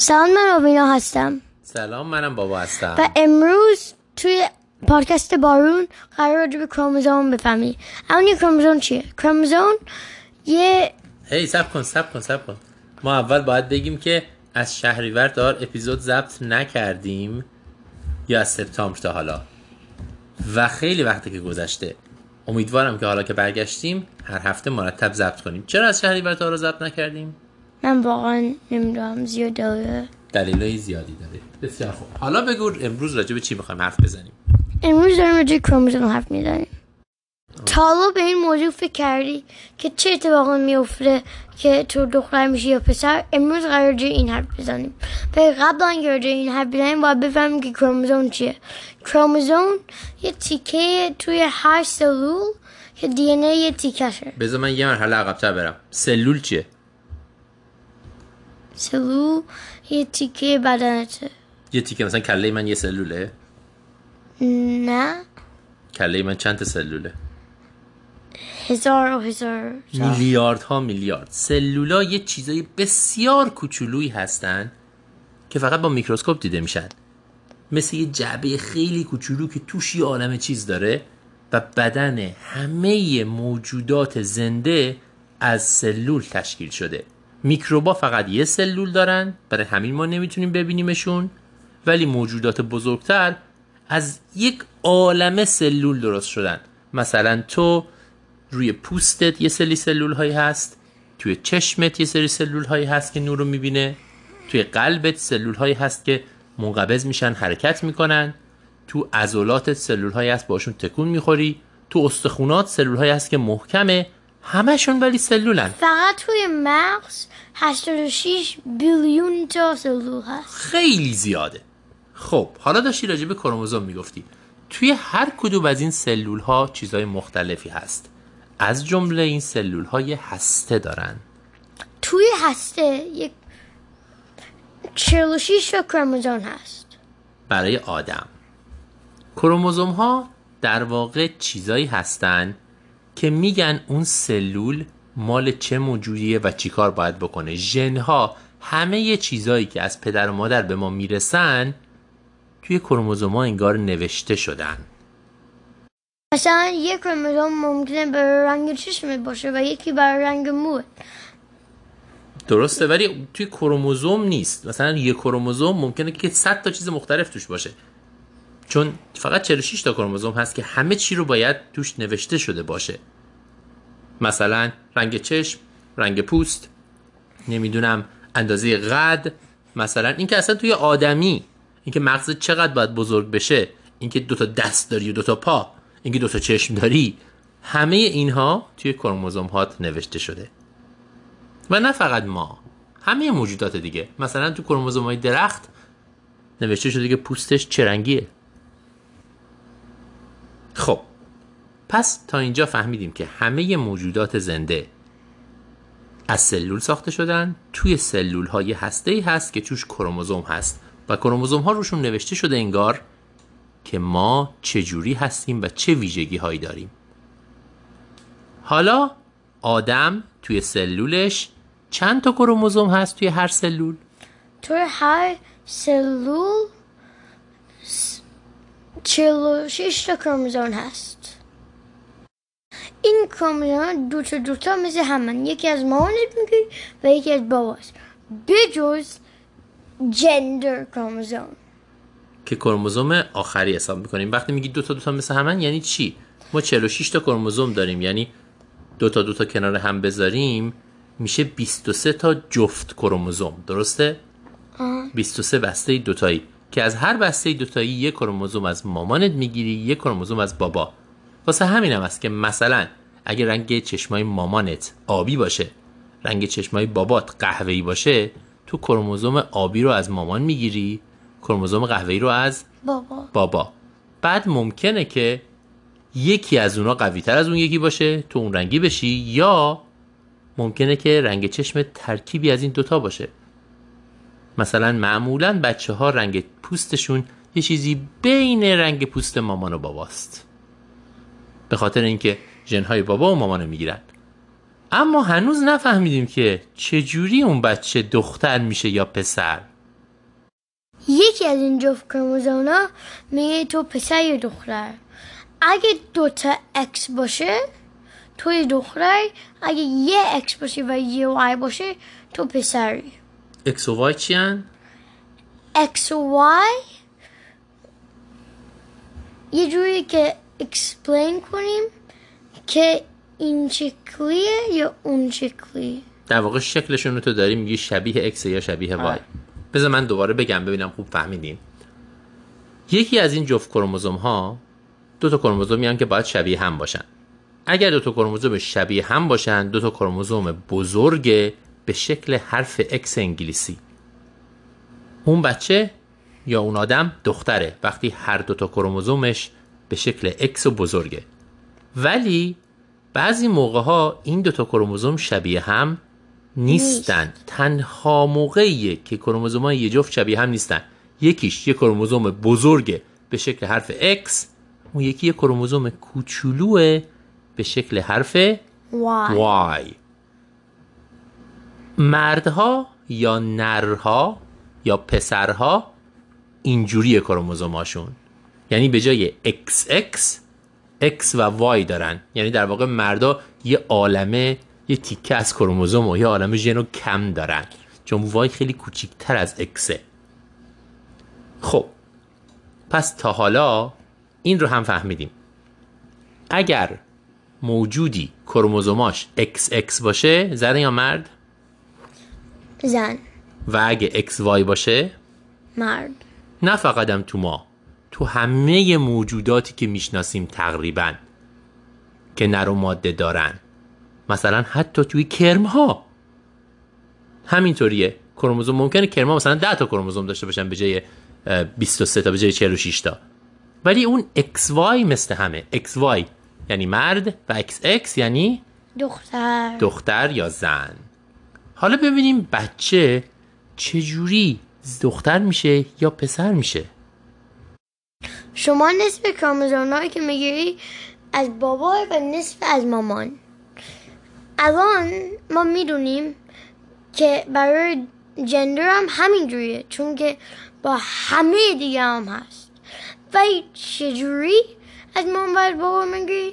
سلام من آوینا هستم. سلام منم بابا هستم. و امروز توی پادکست بارون قرار راجع به کروموزوم بفهمی. اون یه کروموزوم چیه؟ کروموزوم یه هی سب کن سب کن سب کن. ما اول باید بگیم که از شهریور تا اپیزود ضبط نکردیم یا از سپتامبر تا حالا. و خیلی وقتی که گذشته. امیدوارم که حالا که برگشتیم هر هفته مرتب ضبط کنیم. چرا از شهریور تا حالا ضبط نکردیم؟ من واقعا نمی‌دونم زیاد داره. دلایل زیادی داره. بسیار خوب. حالا بگو امروز راجع به چی می‌خوایم حرف بزنیم؟ امروز داریم راجع به کروموزوم حرف می‌زنیم. تا حالا به این موضوع فکر کردی که چه اتفاقی میفته که تو دختر میشی یا پسر؟ امروز قرار این حرف بزنیم. و قبل اینکه راجع این حرف بزنیم باید بفهمیم که کروموزوم چیه. کروموزوم یه تیکه توی هر سلول که دی یه تیکشه بذار من یه مرحله عقبتر برم. سلول چیه؟ سلول یه تیکه بدنته یه تیکه مثلا کله من یه سلوله. نه. کله من چند تا سلوله؟ هزار و هزار میلیاردها میلیارد. سلولا یه چیزای بسیار کوچولویی هستن که فقط با میکروسکوپ دیده میشن. مثل یه جعبه خیلی کوچولو که توش یه عالم چیز داره و بدن همه موجودات زنده از سلول تشکیل شده. میکروبا فقط یه سلول دارن. برای همین ما نمی‌تونیم ببینیمشون. ولی موجودات بزرگتر از یک عالم سلول درست شدن. مثلا تو روی پوستت یه سری سلول هایی هست. توی چشمت یه سری سلول هایی هست که نور رو می‌بینه. توی قلبت سلول هایی هست که منقبض میشن حرکت می‌کنن. تو عضلاتت سلول هایی هست باشون تکون می‌خوری. تو استخونات سلول هایی هست که محکمه. همشون ولی سلولن. فقط توی مغز 86 بیلیون تا سلول هست. خیلی زیاده. خب حالا داشتی راجع به کروموزوم می‌گفتی. توی هر کدوم از این سلول ها چیزهای مختلفی هست. از جمله این سلول های هسته دارن. توی هسته یک 46 تا کروموزوم هست. برای آدم. کروموزوم ها در واقع چیزایی هستن که میگن اون سلول مال چه موجودیه و چیکار باید بکنه. ژن ها همه چیزایی که از پدر و مادر به ما می‌رسن توی کروموزوم ها انگار نوشته شدن. مثلا یک کروموزوم ممکنه برای رنگ چشم باشه و یکی برای رنگ مو درسته ولی توی کروموزوم نیست. مثلا یک کروموزوم ممکنه که 100 تا چیز مختلف توش باشه. چون فقط 46 تا کروموزوم هست که همه چی رو باید توش نوشته شده باشه. مثلا رنگ چشم رنگ پوست نمی‌دونم اندازه قد. مثلا اینکه اصلا توی آدمی اینکه مغز چقدر باید بزرگ بشه اینکه دو تا دست داری و دو تا پا اینکه دو تا چشم داری همه اینها توی کروموزوم هات نوشته شده. و نه فقط ما همه موجودات دیگه. مثلا تو کروموزوم های درخت نوشته شده که پوستش چه رنگیه. خب پس تا اینجا فهمیدیم که همه موجودات زنده از سلول ساخته شدن توی سلول های هسته ای هست که توش کروموزوم هست و کروموزوم ها روشون نوشته شده انگار که ما چجوری هستیم و چه ویژگی هایی داریم حالا آدم توی سلولش چند تا کروموزوم هست توی هر سلول؟ توی هر سلول 46 تا کروموزوم هست. این کروموزوم دو تا دو تا مثل همن. یکی از مامانت می‌گیری و یکی از باباست. بجز جندر کروموزوم. که کروموزوم آخری حساب می‌کنیم. وقتی میگی دو تا دو تا مثل همن یعنی چی؟ ما 46 تا کروموزوم داریم. یعنی دو تا دو تا کنار هم بذاریم میشه 23 تا جفت کروموزوم. درسته؟ 23 بسته دوتایی. که از هر بسته دوتایی یک کروموزوم از مامانت می‌گیری یک کروموزوم از بابا. واسه همین هم است که مثلا اگه رنگ چشمای مامانت آبی باشه رنگ چشمای بابات قهوه‌ای باشه تو کروموزوم آبی رو از مامان می‌گیری کروموزوم قهوه‌ای رو از بابا. بابا. بعد ممکنه که یکی از اونا قوی تر از اون یکی باشه تو اون رنگی بشی یا ممکنه که رنگ چشم ترکیبی از این دوتا باشه. مثلا معمولا بچه ها رنگ پوستشون یه چیزی بین رنگ پوست مامان و باباست. به خاطر اینکه ژنهای بابا و مامان رو می‌گیرن. اما هنوز نفهمیدیم که چجوری اون بچه دختر میشه یا پسر. یکی از این جفت کروموزوم میگه تو پسر یا دختر؟ اگه دوتا X باشه تو یه دختر اگه یه X باشه و یه Y باشه تو پسری. X و Y چی هن؟ X و Y یه جوری که explain کنیم که این شکلیه یا اون شکلی در واقع شکلشون رو تو داری میگی شبیه X یا شبیه Y بذار من دوباره بگم ببینم خوب فهمیدیم یکی از این جفت کروموزوم ها دو تا کروموزومی هم که باید شبیه هم باشن. اگر دو تا کروموزوم شبیه هم باشن دو تا کروموزوم بزرگ به شکل حرف X انگلیسی. اون بچه یا اون آدم دختره وقتی هر دو تا کروموزومش به شکل اکس و بزرگه. ولی بعضی موقع ها این دو تا کروموزوم شبیه هم نیستن. تنها موقعیه که کروموزوم های یه جفت شبیه هم نیستن. یکیش یه کروموزوم بزرگه به شکل حرف X اون یکی یه کروموزوم کوچولوه به شکل حرف وای Y. مردها یا نرها یا پسرها اینجوری کروموزوماشون. یعنی به جای XX X و Y دارن. یعنی در واقع مردا یه عالمه یه تیکه از کروموزوم و یه عالمه ژن رو کم دارن. چون وای خیلی کوچیکتر از اکسه خب پس تا حالا این رو هم فهمیدیم. اگر موجودی کروموزوماش XX باشه زن یا مرد؟ زن. و اگه XY باشه؟ مرد. نه فقط هم تو ما. تو همه موجوداتی که می‌شناسیم تقریبا. که نر و ماده دارن. مثلا حتی توی کرم ها همینطوریه. کروموزوم ممکنه کرم ها مثلا 10 تا کروموزوم داشته باشن به جای اه، 23 تا به جای 46 تا. ولی اون XY مثل همه. XY یعنی مرد و XX یعنی دختر. دختر یا زن. حالا ببینیم بچه چجوری دختر میشه یا پسر میشه؟ شما نصف کروموزوم هایی که می‌گیری از بابا و نصف از مامان. الان ما می‌دونیم که برای جندر هم همینجوریه چون که با همه دیگه هم هست. ولی چجوری از مامان و از بابا می‌گیری؟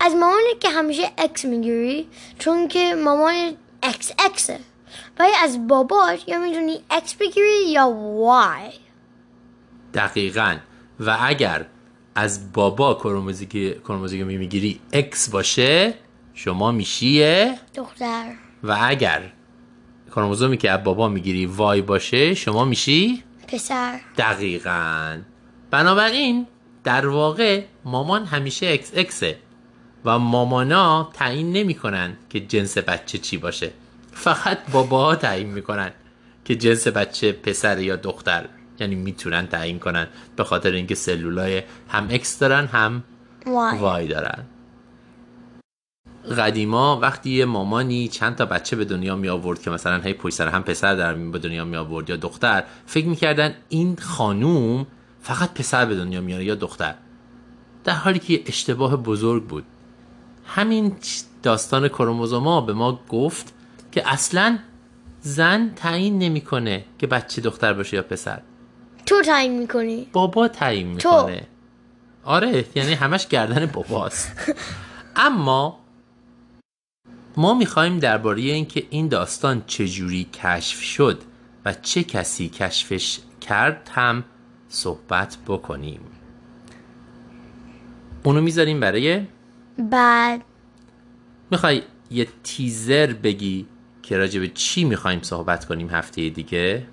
از مامانی که همیشه X می‌گیری چون که مامان X X ه ولی از باباش یا می‌تونی X بگیری یا Y دقیقا. و اگر از بابا کروموزی کروموزی که می‌گیری X باشه شما میشی دختر. و اگر کروموزومی که از بابا می‌گیری Y باشه شما میشی پسر. دقیقا. بنابراین در واقع مامان همیشه X X ه و مامانا تعیین نمی‌کنن که جنس بچه چی باشه. فقط باباها تعیین می‌کنن که جنس بچه پسر یا دختر یعنی می‌تونن تعیین کنن به خاطر اینکه سلولای هم X دارن هم وای دارن. قدیما وقتی یه مامانی چند تا بچه به دنیا می آورد که مثلا هی پشت سر هم پسر در به دنیا می آورد یا دختر فکر می‌کردن این خانوم فقط پسر به دنیا میاره یا دختر. در حالی که اشتباه بزرگ بود. همین داستان کروموزوما به ما گفت که اصلا زن تعیین نمی‌کنه که بچه دختر باشه یا پسر. تو تعیین می‌کنی؟ بابا تعیین تو. می‌کنه. آره یعنی همش گردن باباست. اما ما می‌خوایم درباره اینکه این داستان چجوری کشف شد و چه کسی کشفش کرد هم صحبت بکنیم. اونو می‌ذاریم برای بعد می‌خوای یه تیزر بگی که راجع به چی می‌خوایم صحبت کنیم هفته دیگه؟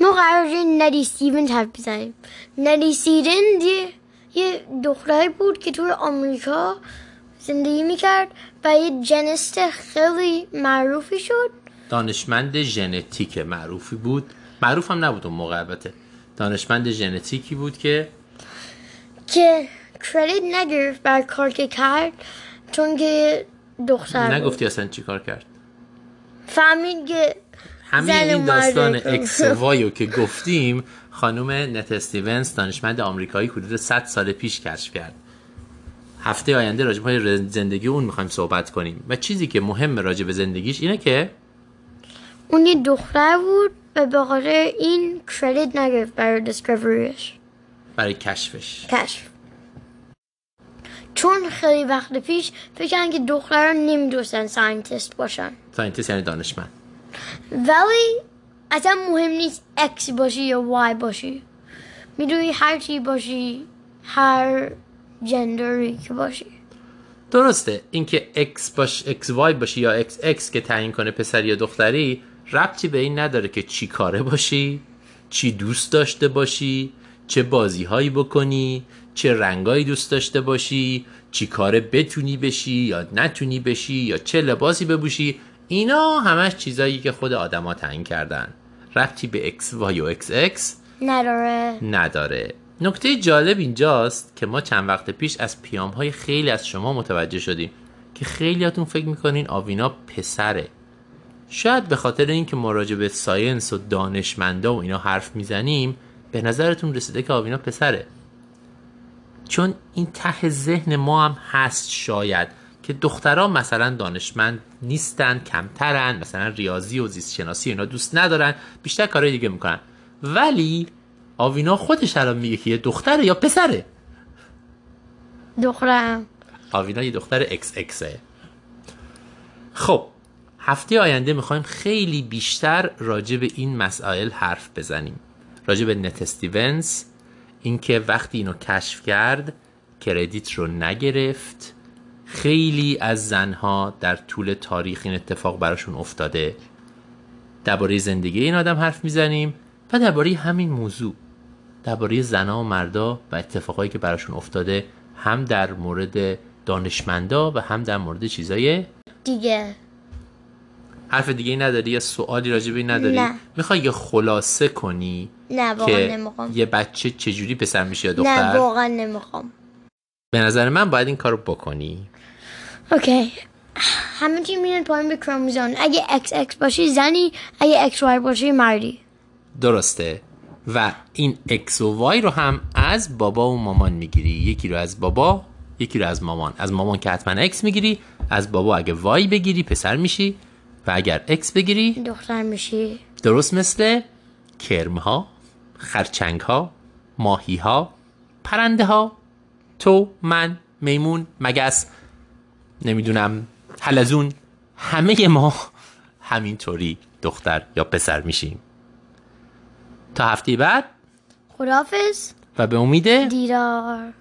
ما قرار ندی ستیونز حرف بزنیم. ندی ستیونز یه, یه دختری بود که توی آمریکا زندگی می‌کرد و یه جنست خیلی معروفی شد. دانشمند ژنتیک معروفی بود. معروف هم نبود اون موقع البته. دانشمند ژنتیکی بود که که کردیت نگرفت بر کار که کرد؟ چون که دختر. نگفتی اصلا چی کار کرد؟ فهمید که همه زن این داستان X Y و که گفتیم خانم نتی استیونز دانشمند آمریکایی حدود 100 سال پیش کشف کرد. هفته آینده راجع به زندگی اون می‌خوایم صحبت کنیم. و چیزی که مهم راجع به زندگیش اینه که اون یه دختر بود و به خاطر این credit نگرفت برای discovery ش برای کشفش. کشف. چون خیلی وقت پیش فکر کردن که دختران نمی‌تونستن scientist باشن. scientist یعنی دانشمند. ولی اصلا مهم نیست X باشی یا Y باشی. می‌دونی هر چی باشی هر gender ی که باشی. درسته. اینکه X باش XY باشی یا XX که تعیین کنه پسری یا دختری ربطی به این نداره که چی کاره باشی چی دوست داشته باشی چه بازی هایی بکنی چه رنگایی دوست داشته باشی چی کاره بتونی بشی یا نتونی بشی یا چه لباسی بپوشی اینا همش چیزایی که خود آدما تعیین کردن. ربطی به XY و XX نداره. نداره. نکته جالب اینجاست که ما چند وقت پیش از پیام های خیلی از شما متوجه شدیم که خیلیاتون فکر می‌کنین آوینا پسره. شاید به خاطر اینکه ما راجع به ساینس و دانشمندا و اینا حرف می‌زنیم به نظرتون رسیده که آوینا پسره؟ چون این ته ذهن ما هم هست شاید که دخترها مثلا دانشمند نیستن کمترن مثلا ریاضی و زیست شناسی اینا دوست ندارن بیشتر کارهای دیگه می‌کنن. ولی آوینا خودش الان میگه که یه دختره یا پسره. دخترم. آوینا یه دختر اکس اکسه خب هفته آینده می‌خوایم خیلی بیشتر راجع به این مسائل حرف بزنیم. راجع به نت استیونز اینکه وقتی اینو کشف کرد کردیت رو نگرفت. خیلی از زنها در طول تاریخ این اتفاق براشون افتاده. درباره زندگی این آدم حرف می‌زنیم و درباره همین موضوع. درباره زنها و مردا و اتفاقایی که براشون افتاده هم در مورد دانشمندا و هم در مورد چیزای دیگه. حرف دیگه ای نداری؟ یا سوالی این نداری؟ نه. می‌خوای یه خلاصه کنی نه واقعا که نمی‌خوام. یه بچه چجوری پسر میشه یا نه دختر؟ واقعا نمی‌خوام. به نظر من باید این کارو بکنی. اوکی. همه چی میاد پایین به کروموزوم. اگه XX باشی زنی اگه XY باشی مردی. درسته. و این X و Y رو هم از بابا و مامان می‌گیری. یکی رو از بابا یکی رو از مامان. از مامان که حتما X می‌گیری از بابا اگه Y بگیری پسر میشی. و اگر X بگیری دختر میشی. درست مثل کرم ها خرچنگ ها ماهی ها پرنده ها تو من میمون مگس نمی‌دونم حلزون همه ما همینطوری دختر یا پسر میشیم. تا هفته بعد خدافز و به امید دیدار.